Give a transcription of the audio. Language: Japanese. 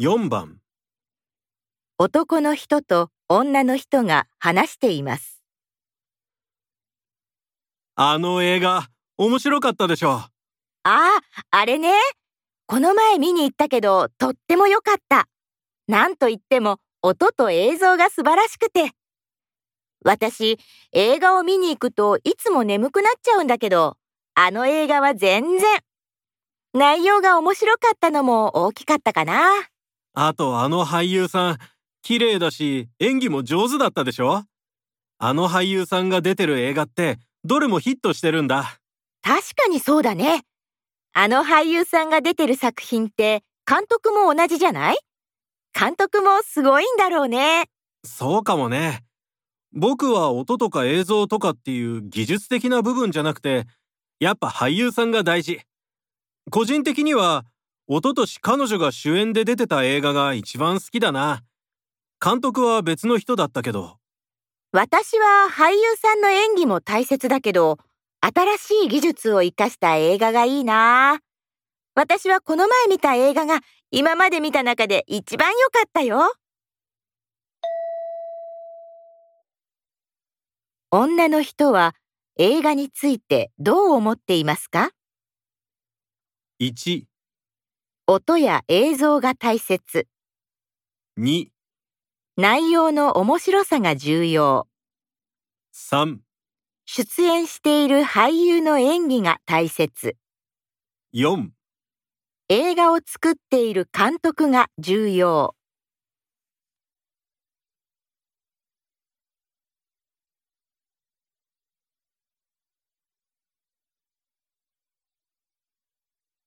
4番男の人と女の人が話しています。あの映画面白かったでしょああ、あれね。この前見に行ったけど、とっても良かった。なんといっても、音と映像が素晴らしくて。私、映画を見に行くといつも眠くなっちゃうんだけど、あの映画は全然。内容が面白かったのも大きかったかな。あとあの俳優さん綺麗だし演技も上手だったでしょ？あの俳優さんが出てる映画ってどれもヒットしてるんだ。確かにそうだね。あの俳優さんが出てる作品って監督も同じじゃない？監督もすごいんだろうね。そうかもね。僕は音とか映像とかっていう技術的な部分じゃなくてやっぱ俳優さんが大事。個人的には一昨年彼女が主演で出てた映画が一番好きだな監督は別の人だったけど私は俳優さんの演技も大切だけど、新しい技術を活かした映画がいいな。私はこの前見た映画が今まで見た中で一番良かったよ。女の人は映画についてどう思っていますか？1、音や映像が大切。2、内容の面白さが重要。3、出演している俳優の演技が大切。4映画を作っている監督が重要。